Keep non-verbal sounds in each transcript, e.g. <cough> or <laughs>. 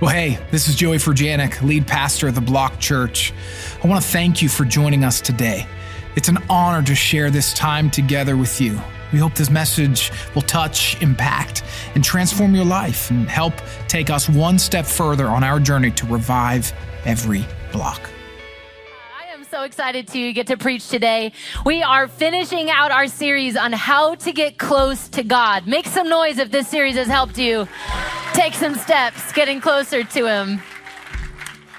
Well, hey, this is Joey Furjanic, lead pastor of the Block Church. I want to thank you for joining us today. It's an honor to share this time together with you. We hope this message will touch, impact, and transform your life and help take us one step further on our journey to revive every block I am so excited to get to preach today. We are finishing out our series on how to get close to God. Make some noise if this series has helped you take some steps getting closer to Him.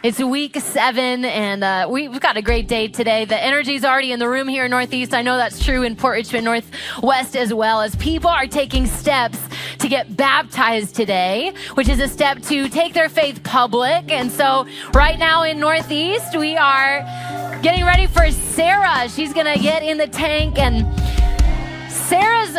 It's week seven, and uh, we've got a great day today. The energy is already in the room here in Northeast. I know that's true in Port Richmond Northwest as well, as people are taking steps to get baptized today, which is a step to take their faith public. And so, right now in Northeast, we are getting ready for Sarah. She's going to get in the tank, and Sarah's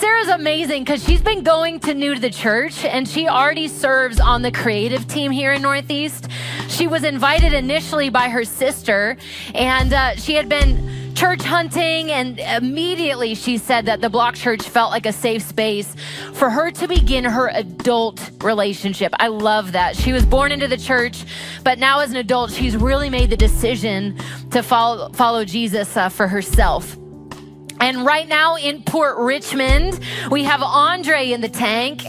Sarah's amazing because she's been going to new to the church and she already serves on the creative team here in Northeast. She was invited initially by her sister and uh, she had been church hunting and immediately she said that the block church felt like a safe space for her to begin her adult relationship. I love that. She was born into the church but now as an adult she's really made the decision to follow, follow jesus uh, for herself and right now in Port Richmond, we have Andre in the tank.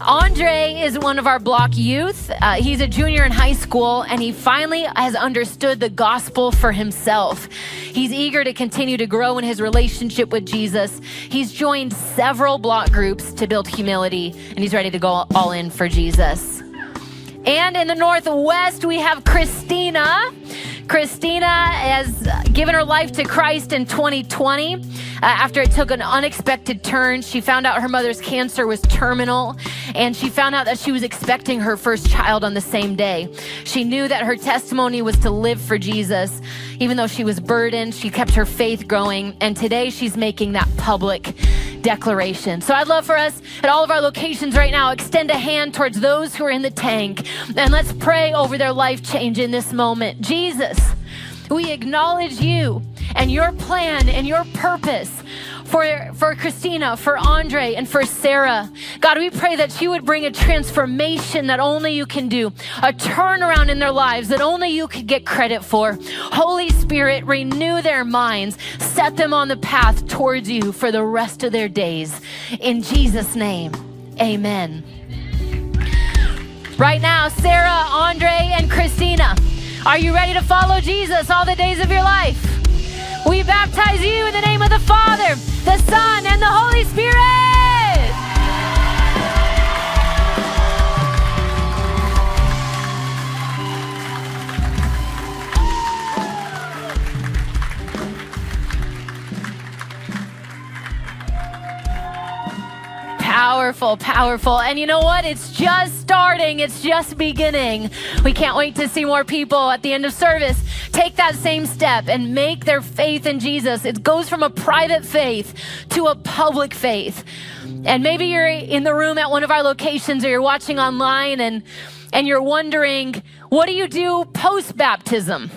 Andre is one of our block youth. Uh, he's a junior in high school, and he finally has understood the gospel for himself. He's eager to continue to grow in his relationship with Jesus. He's joined several block groups to build humility, and he's ready to go all in for Jesus. And in the Northwest, we have Christina. Christina has given her life to Christ in 2020. Uh, after it took an unexpected turn, she found out her mother's cancer was terminal, and she found out that she was expecting her first child on the same day. She knew that her testimony was to live for Jesus. Even though she was burdened, she kept her faith growing, and today she's making that public declaration. So I'd love for us at all of our locations right now, extend a hand towards those who are in the tank, and let's pray over their life change in this moment. Jesus, we acknowledge you and your plan and your purpose for, for Christina, for Andre, and for Sarah. God, we pray that you would bring a transformation that only you can do, a turnaround in their lives that only you could get credit for. Holy Spirit, renew their minds, set them on the path towards you for the rest of their days. In Jesus' name, amen. Right now, Sarah, Andre, and Christina, are you ready to follow Jesus all the days of your life? We baptize you in the name of the Father, the Son, and the Holy Spirit. Powerful, powerful. And you know what? It's just starting, it's just beginning. We can't wait to see more people at the end of service take that same step and make their faith in Jesus. It goes from a private faith to a public faith. And maybe you're in the room at one of our locations or you're watching online and and you're wondering, what do you do post baptism?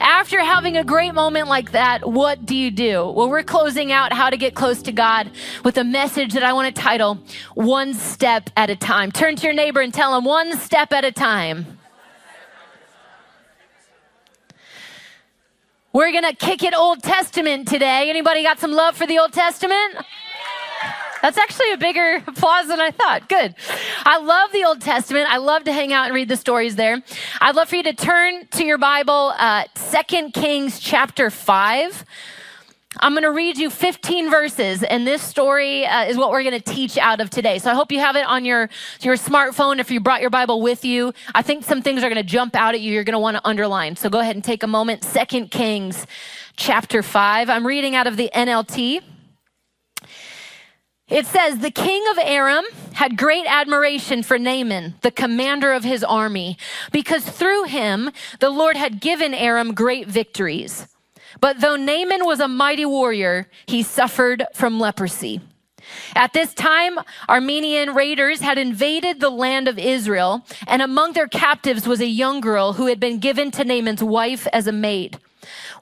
After having a great moment like that, what do you do? Well, we're closing out how to get close to God with a message that I want to title One Step at a Time. Turn to your neighbor and tell him one step at a time. We're going to kick it Old Testament today. Anybody got some love for the Old Testament? That's actually a bigger <laughs> applause than I thought. Good. I love the Old Testament. I love to hang out and read the stories there. I'd love for you to turn to your Bible, uh, 2 Kings chapter 5. I'm going to read you 15 verses, and this story uh, is what we're going to teach out of today. So I hope you have it on your, your smartphone if you brought your Bible with you. I think some things are going to jump out at you. You're going to want to underline. So go ahead and take a moment. Second Kings chapter 5. I'm reading out of the NLT. It says, The king of Aram had great admiration for Naaman, the commander of his army, because through him the Lord had given Aram great victories. But though Naaman was a mighty warrior, he suffered from leprosy. At this time, Aramean raiders had invaded the land of Israel, and among their captives was a young girl who had been given to Naaman's wife as a maid.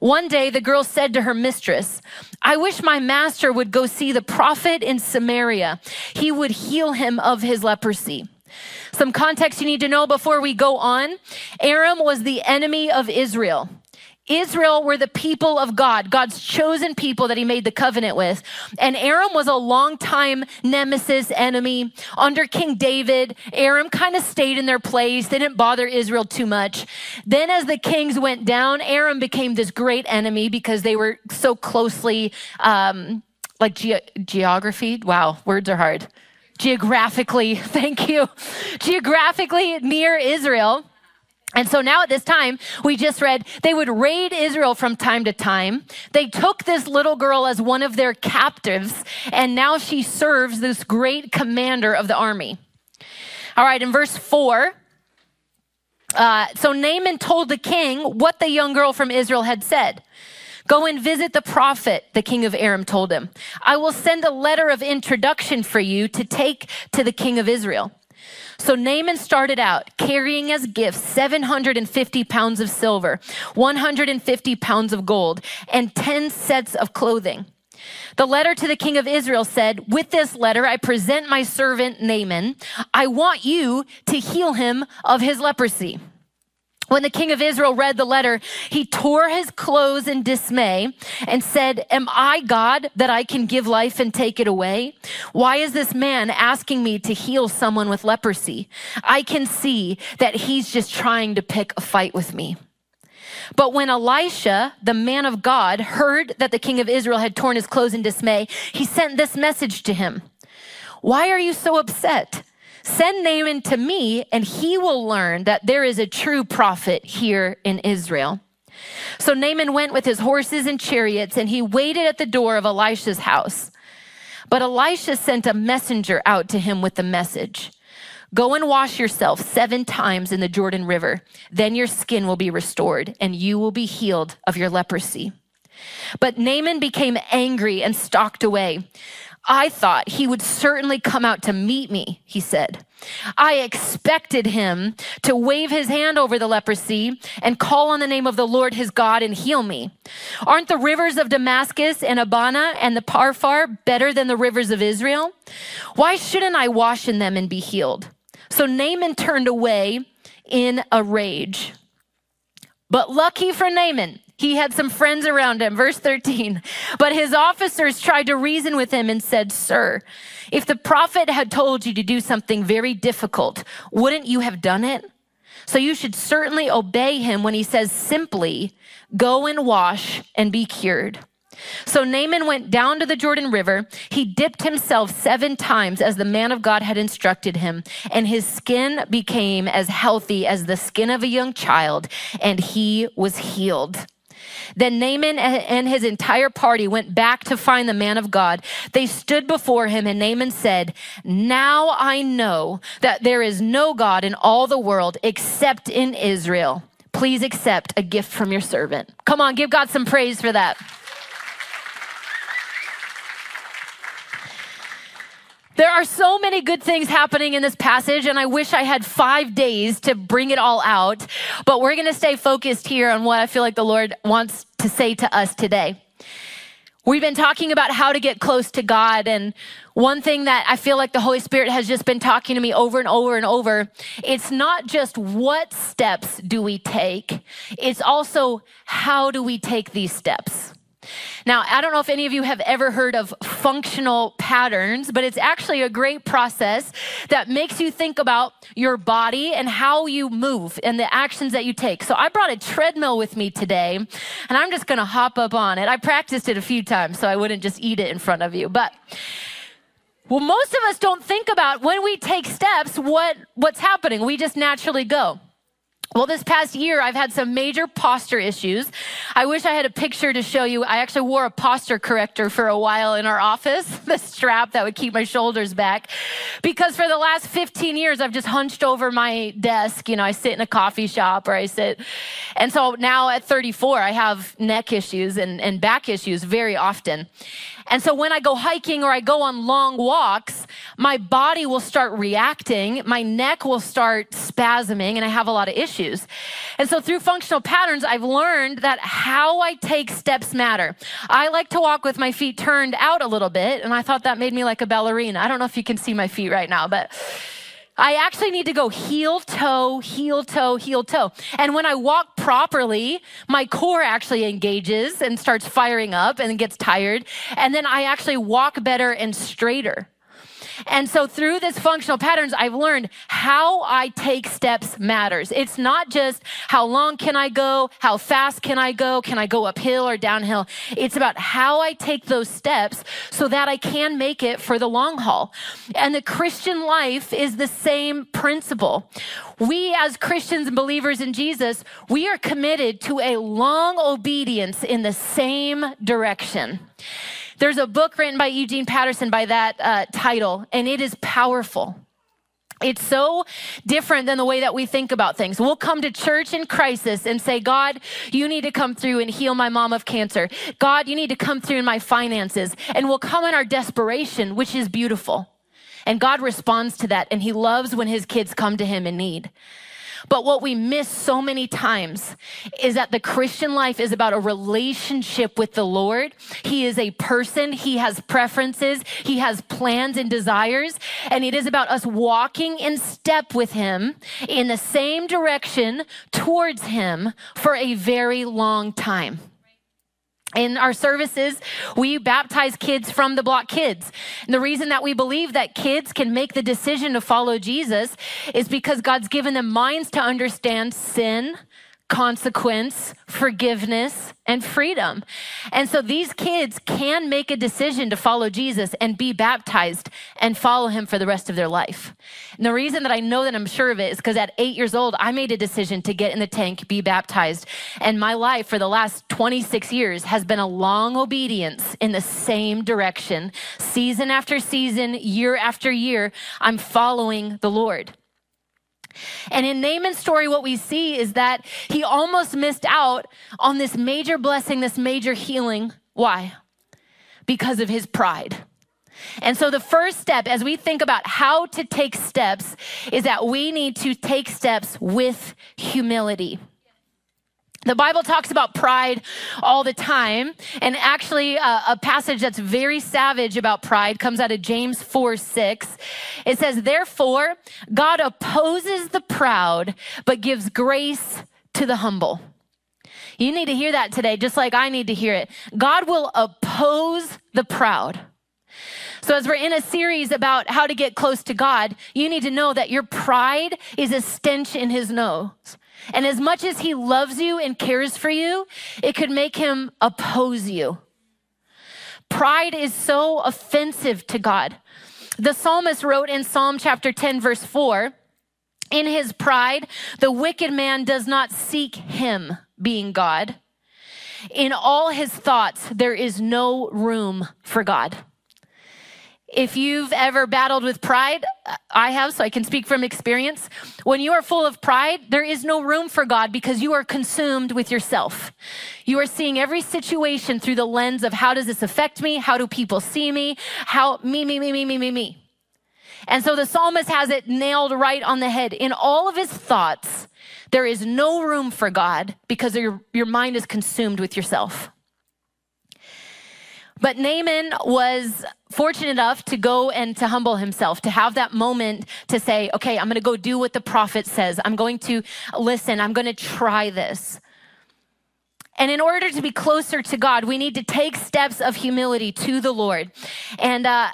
One day the girl said to her mistress, I wish my master would go see the prophet in Samaria. He would heal him of his leprosy. Some context you need to know before we go on Aram was the enemy of Israel. Israel were the people of God, God's chosen people that he made the covenant with. And Aram was a longtime nemesis enemy. Under King David, Aram kind of stayed in their place. They didn't bother Israel too much. Then as the kings went down, Aram became this great enemy because they were so closely, um, like ge- geography. Wow, words are hard. Geographically, <laughs> thank you. Geographically near Israel. And so now at this time, we just read they would raid Israel from time to time. They took this little girl as one of their captives, and now she serves this great commander of the army. All right, in verse 4, uh, so Naaman told the king what the young girl from Israel had said. Go and visit the prophet, the king of Aram told him. I will send a letter of introduction for you to take to the king of Israel. So Naaman started out carrying as gifts 750 pounds of silver, 150 pounds of gold, and 10 sets of clothing. The letter to the king of Israel said, With this letter, I present my servant Naaman. I want you to heal him of his leprosy. When the king of Israel read the letter, he tore his clothes in dismay and said, Am I God that I can give life and take it away? Why is this man asking me to heal someone with leprosy? I can see that he's just trying to pick a fight with me. But when Elisha, the man of God, heard that the king of Israel had torn his clothes in dismay, he sent this message to him Why are you so upset? Send Naaman to me, and he will learn that there is a true prophet here in Israel. So Naaman went with his horses and chariots, and he waited at the door of Elisha's house. But Elisha sent a messenger out to him with the message Go and wash yourself seven times in the Jordan River. Then your skin will be restored, and you will be healed of your leprosy. But Naaman became angry and stalked away. I thought he would certainly come out to meet me, he said. I expected him to wave his hand over the leprosy and call on the name of the Lord his God and heal me. Aren't the rivers of Damascus and Abana and the Pharpar better than the rivers of Israel? Why shouldn't I wash in them and be healed? So Naaman turned away in a rage. But lucky for Naaman, he had some friends around him. Verse 13. But his officers tried to reason with him and said, Sir, if the prophet had told you to do something very difficult, wouldn't you have done it? So you should certainly obey him when he says simply, Go and wash and be cured. So Naaman went down to the Jordan River. He dipped himself seven times as the man of God had instructed him, and his skin became as healthy as the skin of a young child, and he was healed. Then Naaman and his entire party went back to find the man of God. They stood before him, and Naaman said, Now I know that there is no God in all the world except in Israel. Please accept a gift from your servant. Come on, give God some praise for that. There are so many good things happening in this passage, and I wish I had five days to bring it all out. But we're going to stay focused here on what I feel like the Lord wants to say to us today. We've been talking about how to get close to God. And one thing that I feel like the Holy Spirit has just been talking to me over and over and over, it's not just what steps do we take, it's also how do we take these steps. Now, I don't know if any of you have ever heard of functional patterns, but it's actually a great process that makes you think about your body and how you move and the actions that you take. So I brought a treadmill with me today, and I'm just going to hop up on it. I practiced it a few times so I wouldn't just eat it in front of you. But well, most of us don't think about when we take steps what what's happening. We just naturally go. Well, this past year, I've had some major posture issues. I wish I had a picture to show you. I actually wore a posture corrector for a while in our office, <laughs> the strap that would keep my shoulders back. Because for the last 15 years, I've just hunched over my desk. You know, I sit in a coffee shop or I sit. And so now at 34, I have neck issues and, and back issues very often. And so when I go hiking or I go on long walks, my body will start reacting, my neck will start spasming, and I have a lot of issues. And so through functional patterns, I've learned that how I take steps matter. I like to walk with my feet turned out a little bit, and I thought that made me like a ballerina. I don't know if you can see my feet right now, but I actually need to go heel toe, heel toe, heel toe. And when I walk properly, my core actually engages and starts firing up and gets tired. And then I actually walk better and straighter. And so through this functional patterns, I've learned how I take steps matters. It's not just how long can I go? How fast can I go? Can I go uphill or downhill? It's about how I take those steps so that I can make it for the long haul. And the Christian life is the same principle. We as Christians and believers in Jesus, we are committed to a long obedience in the same direction. There's a book written by Eugene Peterson by that uh, title, and it is powerful. It's so different than the way that we think about things. We'll come to church in crisis and say, God, you need to come through and heal my mom of cancer. God, you need to come through in my finances. And we'll come in our desperation, which is beautiful. And God responds to that, and He loves when His kids come to Him in need. But what we miss so many times is that the Christian life is about a relationship with the Lord. He is a person, He has preferences, He has plans and desires, and it is about us walking in step with Him in the same direction towards Him for a very long time. In our services, we baptize kids from the block kids. And the reason that we believe that kids can make the decision to follow Jesus is because God's given them minds to understand sin, consequence, forgiveness, and freedom. And so these kids can make a decision to follow Jesus and be baptized and follow him for the rest of their life. And the reason that I know that I'm sure of it is because at eight years old, I made a decision to get in the tank, be baptized. And my life for the last 26 years has been a long obedience in the same direction. Season after season, year after year, I'm following the Lord. And in Naaman's story, what we see is that he almost missed out on this major blessing, this major healing. Why? Because of his pride. And so, the first step as we think about how to take steps is that we need to take steps with humility. The Bible talks about pride all the time. And actually, uh, a passage that's very savage about pride comes out of James 4 6. It says, Therefore, God opposes the proud, but gives grace to the humble. You need to hear that today, just like I need to hear it. God will oppose the proud. So, as we're in a series about how to get close to God, you need to know that your pride is a stench in his nose. And as much as he loves you and cares for you, it could make him oppose you. Pride is so offensive to God. The psalmist wrote in Psalm chapter 10, verse 4 In his pride, the wicked man does not seek him, being God. In all his thoughts, there is no room for God. If you've ever battled with pride, I have, so I can speak from experience. When you are full of pride, there is no room for God because you are consumed with yourself. You are seeing every situation through the lens of how does this affect me? How do people see me? How me, me, me, me, me, me, me. And so the psalmist has it nailed right on the head. In all of his thoughts, there is no room for God because your, your mind is consumed with yourself. But Naaman was fortunate enough to go and to humble himself, to have that moment to say, okay, I'm going to go do what the prophet says. I'm going to listen. I'm going to try this. And in order to be closer to God, we need to take steps of humility to the Lord. And uh,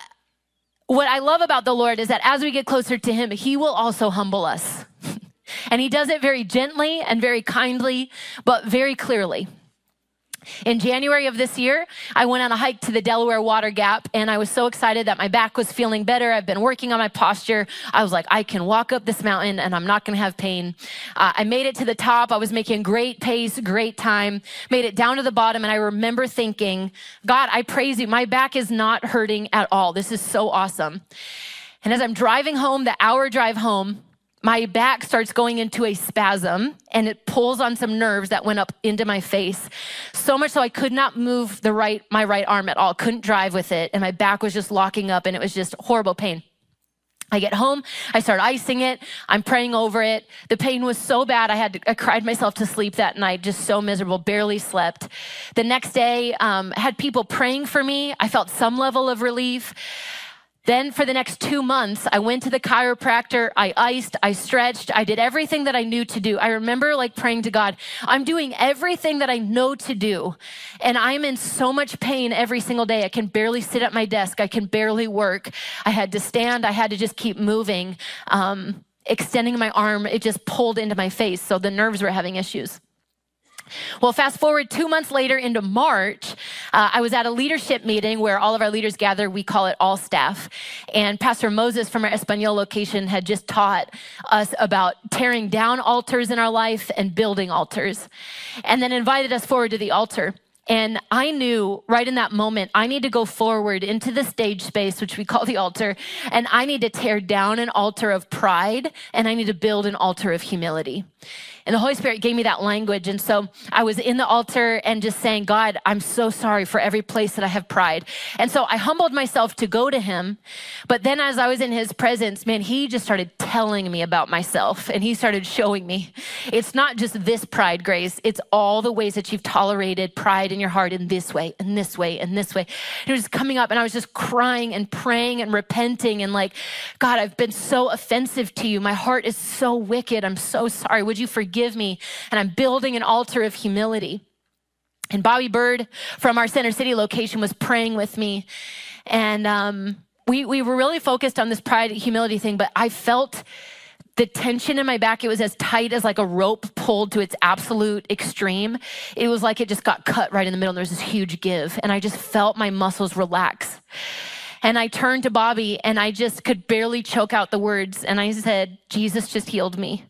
what I love about the Lord is that as we get closer to Him, He will also humble us. <laughs> and He does it very gently and very kindly, but very clearly. In January of this year, I went on a hike to the Delaware Water Gap and I was so excited that my back was feeling better. I've been working on my posture. I was like, I can walk up this mountain and I'm not going to have pain. Uh, I made it to the top. I was making great pace, great time, made it down to the bottom. And I remember thinking, God, I praise you. My back is not hurting at all. This is so awesome. And as I'm driving home, the hour drive home, my back starts going into a spasm and it pulls on some nerves that went up into my face so much so i could not move the right my right arm at all couldn't drive with it and my back was just locking up and it was just horrible pain I get home, I start icing it, I'm praying over it. The pain was so bad, I had to, I cried myself to sleep that night, just so miserable, barely slept. The next day, um, had people praying for me. I felt some level of relief. Then for the next two months, I went to the chiropractor. I iced, I stretched, I did everything that I knew to do. I remember like praying to God, I'm doing everything that I know to do. And I'm in so much pain every single day. I can barely sit at my desk. I can barely work. I had to stand. I had to just keep moving. Um, extending my arm, it just pulled into my face. So the nerves were having issues. Well, fast forward two months later into March, uh, I was at a leadership meeting where all of our leaders gather. We call it all staff. And Pastor Moses from our Espanol location had just taught us about tearing down altars in our life and building altars, and then invited us forward to the altar. And I knew right in that moment, I need to go forward into the stage space, which we call the altar, and I need to tear down an altar of pride and I need to build an altar of humility. And the Holy Spirit gave me that language. And so I was in the altar and just saying, God, I'm so sorry for every place that I have pride. And so I humbled myself to go to him. But then as I was in his presence, man, he just started telling me about myself and he started showing me it's not just this pride, Grace. It's all the ways that you've tolerated pride in your heart in this way and this way and this way. And it was coming up and I was just crying and praying and repenting and like, God, I've been so offensive to you. My heart is so wicked. I'm so sorry. Would you forgive forgive me. And I'm building an altar of humility. And Bobby Bird from our Center City location was praying with me. And um, we, we were really focused on this pride humility thing, but I felt the tension in my back. It was as tight as like a rope pulled to its absolute extreme. It was like it just got cut right in the middle. And There was this huge give. And I just felt my muscles relax. And I turned to Bobby and I just could barely choke out the words. And I said, Jesus just healed me.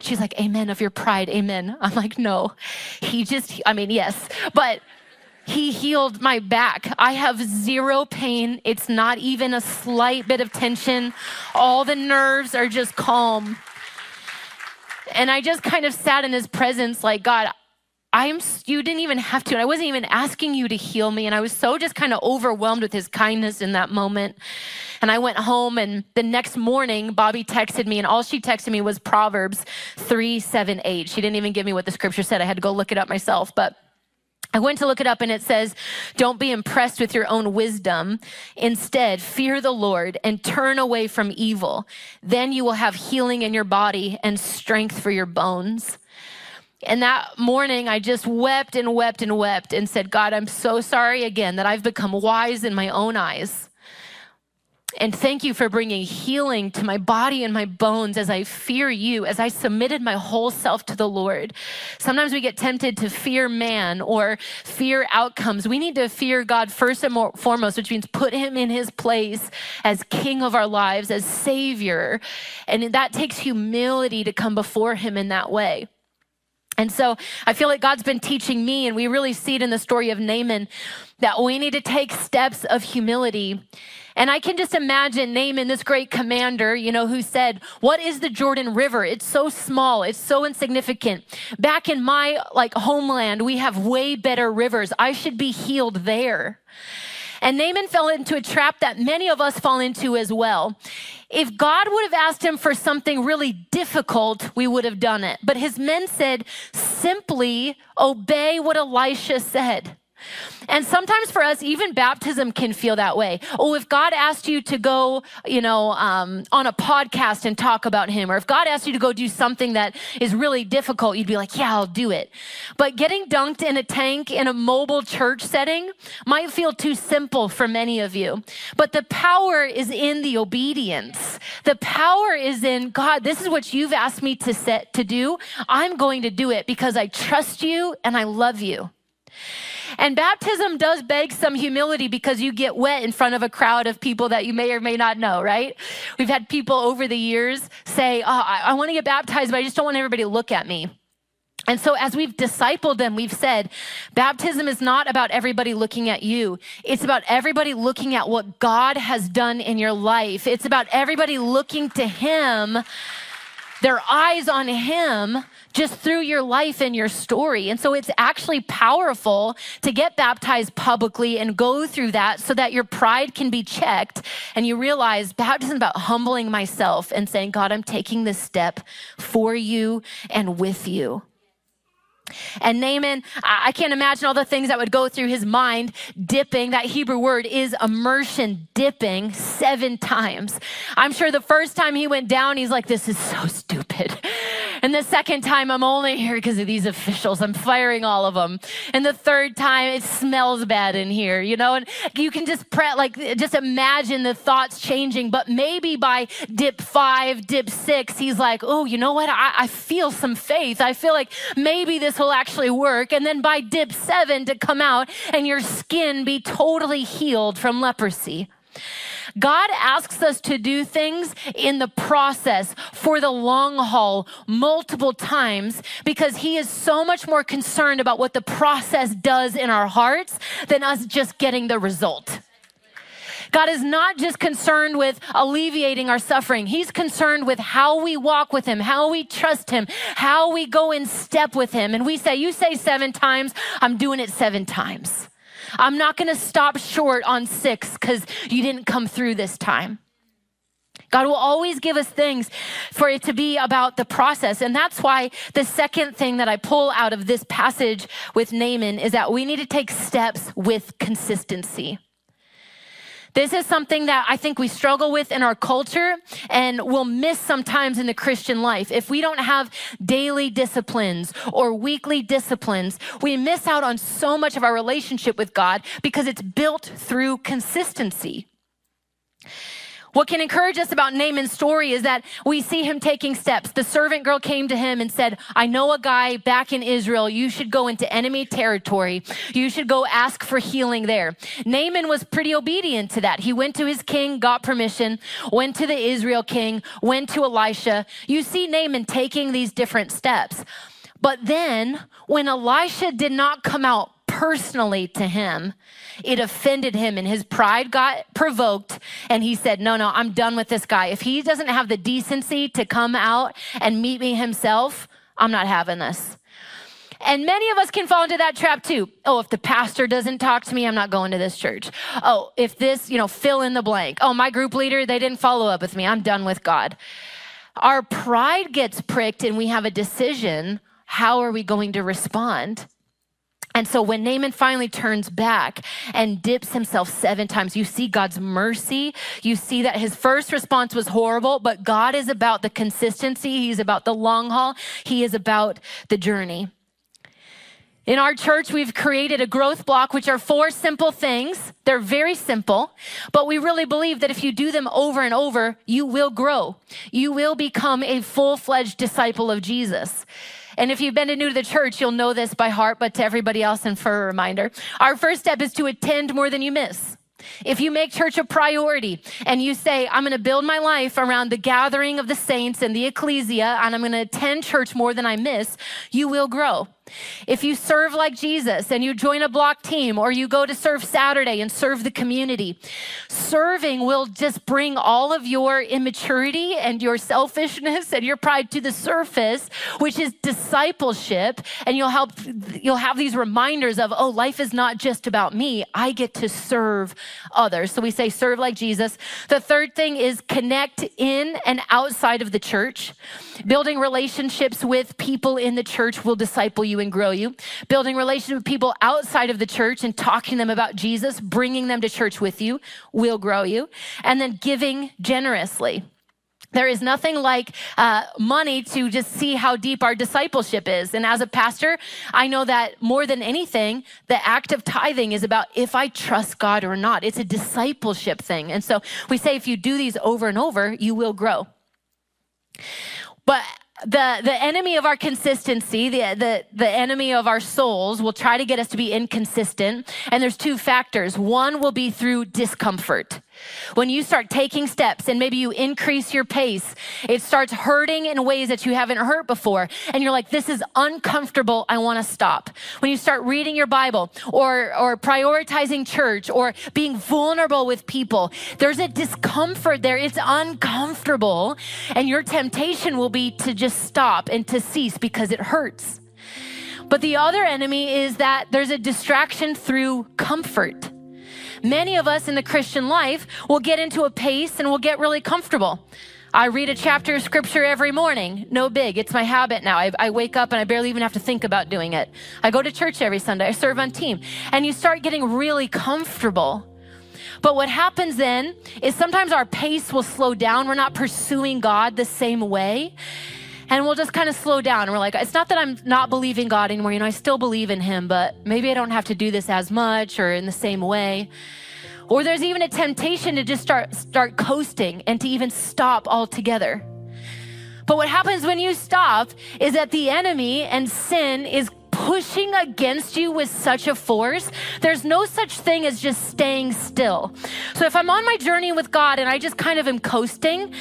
She's like, Amen of your pride. Amen. I'm like, No. He just, I mean, yes, but he healed my back. I have zero pain. It's not even a slight bit of tension. All the nerves are just calm. And I just kind of sat in his presence like, God, I'm you didn't even have to. And I wasn't even asking you to heal me. And I was so just kind of overwhelmed with his kindness in that moment. And I went home and the next morning, Bobby texted me, and all she texted me was Proverbs 3, 7, 8. She didn't even give me what the scripture said. I had to go look it up myself. But I went to look it up and it says, Don't be impressed with your own wisdom. Instead, fear the Lord and turn away from evil. Then you will have healing in your body and strength for your bones. And that morning, I just wept and wept and wept and said, God, I'm so sorry again that I've become wise in my own eyes. And thank you for bringing healing to my body and my bones as I fear you, as I submitted my whole self to the Lord. Sometimes we get tempted to fear man or fear outcomes. We need to fear God first and foremost, which means put him in his place as king of our lives, as savior. And that takes humility to come before him in that way. And so I feel like God's been teaching me, and we really see it in the story of Naaman, that we need to take steps of humility. And I can just imagine Naaman, this great commander, you know, who said, What is the Jordan River? It's so small, it's so insignificant. Back in my like homeland, we have way better rivers. I should be healed there. And Naaman fell into a trap that many of us fall into as well. If God would have asked him for something really difficult, we would have done it. But his men said, simply obey what Elisha said. And sometimes for us, even baptism can feel that way. Oh, if God asked you to go, you know, um, on a podcast and talk about Him, or if God asked you to go do something that is really difficult, you'd be like, yeah, I'll do it. But getting dunked in a tank in a mobile church setting might feel too simple for many of you. But the power is in the obedience. The power is in God. This is what you've asked me to set to do. I'm going to do it because I trust you and I love you. And baptism does beg some humility because you get wet in front of a crowd of people that you may or may not know, right? We've had people over the years say, Oh, I, I want to get baptized, but I just don't want everybody to look at me. And so, as we've discipled them, we've said, baptism is not about everybody looking at you. It's about everybody looking at what God has done in your life. It's about everybody looking to Him, their eyes on Him just through your life and your story. And so it's actually powerful to get baptized publicly and go through that so that your pride can be checked and you realize baptism is about humbling myself and saying, God, I'm taking this step for you and with you. And Naaman, I can't imagine all the things that would go through his mind dipping. That Hebrew word is immersion, dipping seven times. I'm sure the first time he went down, he's like, this is so stupid. And the second time, I'm only here because of these officials. I'm firing all of them. And the third time, it smells bad in here, you know? And you can just pre- like just imagine the thoughts changing. But maybe by dip five, dip six, he's like, oh, you know what? I, I feel some faith. I feel like maybe this will actually work. And then by dip seven to come out and your skin be totally healed from leprosy. God asks us to do things in the process for the long haul multiple times because He is so much more concerned about what the process does in our hearts than us just getting the result. God is not just concerned with alleviating our suffering. He's concerned with how we walk with Him, how we trust Him, how we go in step with Him. And we say, You say seven times, I'm doing it seven times. I'm not going to stop short on six because you didn't come through this time. God will always give us things for it to be about the process. And that's why the second thing that I pull out of this passage with Naaman is that we need to take steps with consistency. This is something that I think we struggle with in our culture and we'll miss sometimes in the Christian life. If we don't have daily disciplines or weekly disciplines, we miss out on so much of our relationship with God because it's built through consistency. What can encourage us about Naaman's story is that we see him taking steps. The servant girl came to him and said, I know a guy back in Israel. You should go into enemy territory. You should go ask for healing there. Naaman was pretty obedient to that. He went to his king, got permission, went to the Israel king, went to Elisha. You see Naaman taking these different steps. But then when Elisha did not come out personally to him, it offended him and his pride got provoked. And he said, No, no, I'm done with this guy. If he doesn't have the decency to come out and meet me himself, I'm not having this. And many of us can fall into that trap too. Oh, if the pastor doesn't talk to me, I'm not going to this church. Oh, if this, you know, fill in the blank. Oh, my group leader, they didn't follow up with me. I'm done with God. Our pride gets pricked and we have a decision. How are we going to respond? And so when Naaman finally turns back and dips himself seven times, you see God's mercy. You see that his first response was horrible, but God is about the consistency. He's about the long haul. He is about the journey. In our church, we've created a growth block, which are four simple things. They're very simple, but we really believe that if you do them over and over, you will grow. You will become a full fledged disciple of Jesus. And if you've been new to the church, you'll know this by heart, but to everybody else, and for a reminder, our first step is to attend more than you miss. If you make church a priority and you say, I'm going to build my life around the gathering of the saints and the ecclesia, and I'm going to attend church more than I miss, you will grow. If you serve like Jesus and you join a block team or you go to serve Saturday and serve the community, serving will just bring all of your immaturity and your selfishness and your pride to the surface, which is discipleship. And you'll help, you'll have these reminders of, oh, life is not just about me. I get to serve others. So we say serve like Jesus. The third thing is connect in and outside of the church. Building relationships with people in the church will disciple you and grow you. Building relationships with people outside of the church and talking to them about Jesus, bringing them to church with you will grow you. And then giving generously. There is nothing like uh, money to just see how deep our discipleship is. And as a pastor, I know that more than anything, the act of tithing is about if I trust God or not. It's a discipleship thing. And so we say if you do these over and over, you will grow. But the the enemy of our consistency the, the the enemy of our souls will try to get us to be inconsistent. And there's two factors. One will be through discomfort when you start taking steps and maybe you increase your pace, it starts hurting in ways that you haven't hurt before. And you're like, this is uncomfortable. I want to stop. When you start reading your Bible or, or prioritizing church or being vulnerable with people, there's a discomfort there. It's uncomfortable. And your temptation will be to just stop and to cease because it hurts. But the other enemy is that there's a distraction through comfort. Many of us in the Christian life will get into a pace and we'll get really comfortable. I read a chapter of scripture every morning. No big. It's my habit now. I, I, wake up and I barely even have to think about doing it. I go to church every Sunday. I serve on team. And you start getting really comfortable. But what happens then is sometimes our pace will slow down. We're not pursuing God the same way. And we'll just kind of slow down. And We're like, it's not that I'm not believing God anymore. You know, I still believe in Him, but maybe I don't have to do this as much or in the same way. Or there's even a temptation to just start, start coasting and to even stop altogether. But what happens when you stop is that the enemy and sin is pushing against you with such a force, there's no such thing as just staying still. So if I'm on my journey with God and I just kind of am coasting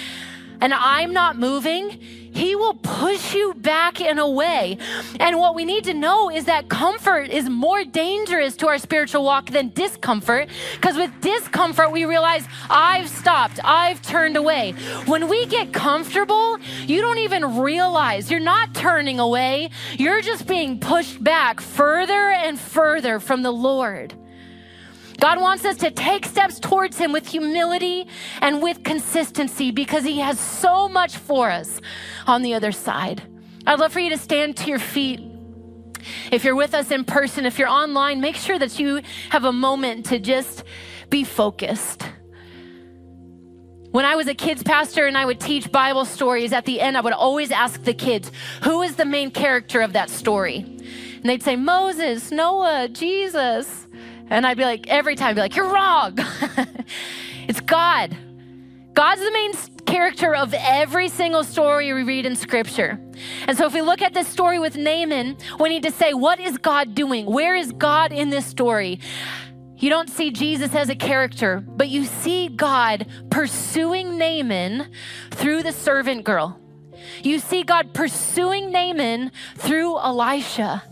and I'm not moving, he will push you back in a way. And what we need to know is that comfort is more dangerous to our spiritual walk than discomfort. Because with discomfort, we realize I've stopped, I've turned away. When we get comfortable, you don't even realize you're not turning away, you're just being pushed back further and further from the Lord. God wants us to take steps towards Him with humility and with consistency because He has so much for us on the other side. I'd love for you to stand to your feet. If you're with us in person, if you're online, make sure that you have a moment to just be focused. When I was a kids pastor and I would teach Bible stories, at the end I would always ask the kids, who is the main character of that story? And they'd say, Moses, Noah, Jesus. And I'd be like, every time, I'd be like, you're wrong. <laughs> it's God. God's the main character of every single story we read in scripture. And so if we look at this story with Naaman, we need to say, what is God doing? Where is God in this story? You don't see Jesus as a character, but you see God pursuing Naaman through the servant girl. You see God pursuing Naaman through Elisha.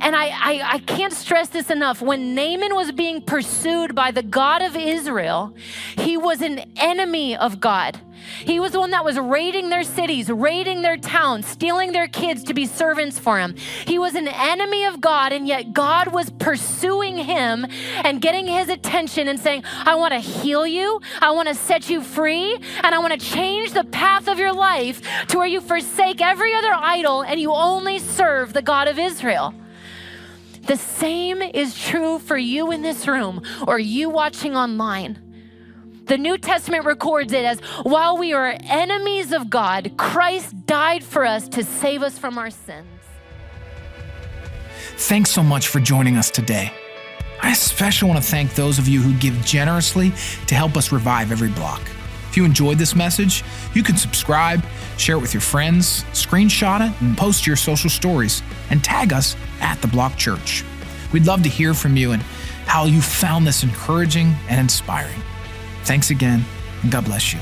And I, I, I, can't stress this enough. When Naaman was being pursued by the God of Israel, he was an enemy of God. He was the one that was raiding their cities, raiding their towns, stealing their kids to be servants for him. He was an enemy of God, and yet God was pursuing him and getting his attention and saying, I want to heal you, I want to set you free, and I want to change the path of your life to where you forsake every other idol and you only serve the God of Israel. The same is true for you in this room or you watching online. The New Testament records it as while we are enemies of God, Christ died for us to save us from our sins. Thanks so much for joining us today. I especially want to thank those of you who give generously to help us revive every block. You enjoyed this message, you can subscribe, share it with your friends, screenshot it, and post your social stories, and tag us at the Block Church. We'd love to hear from you and how you found this encouraging and inspiring. Thanks again, and God bless you.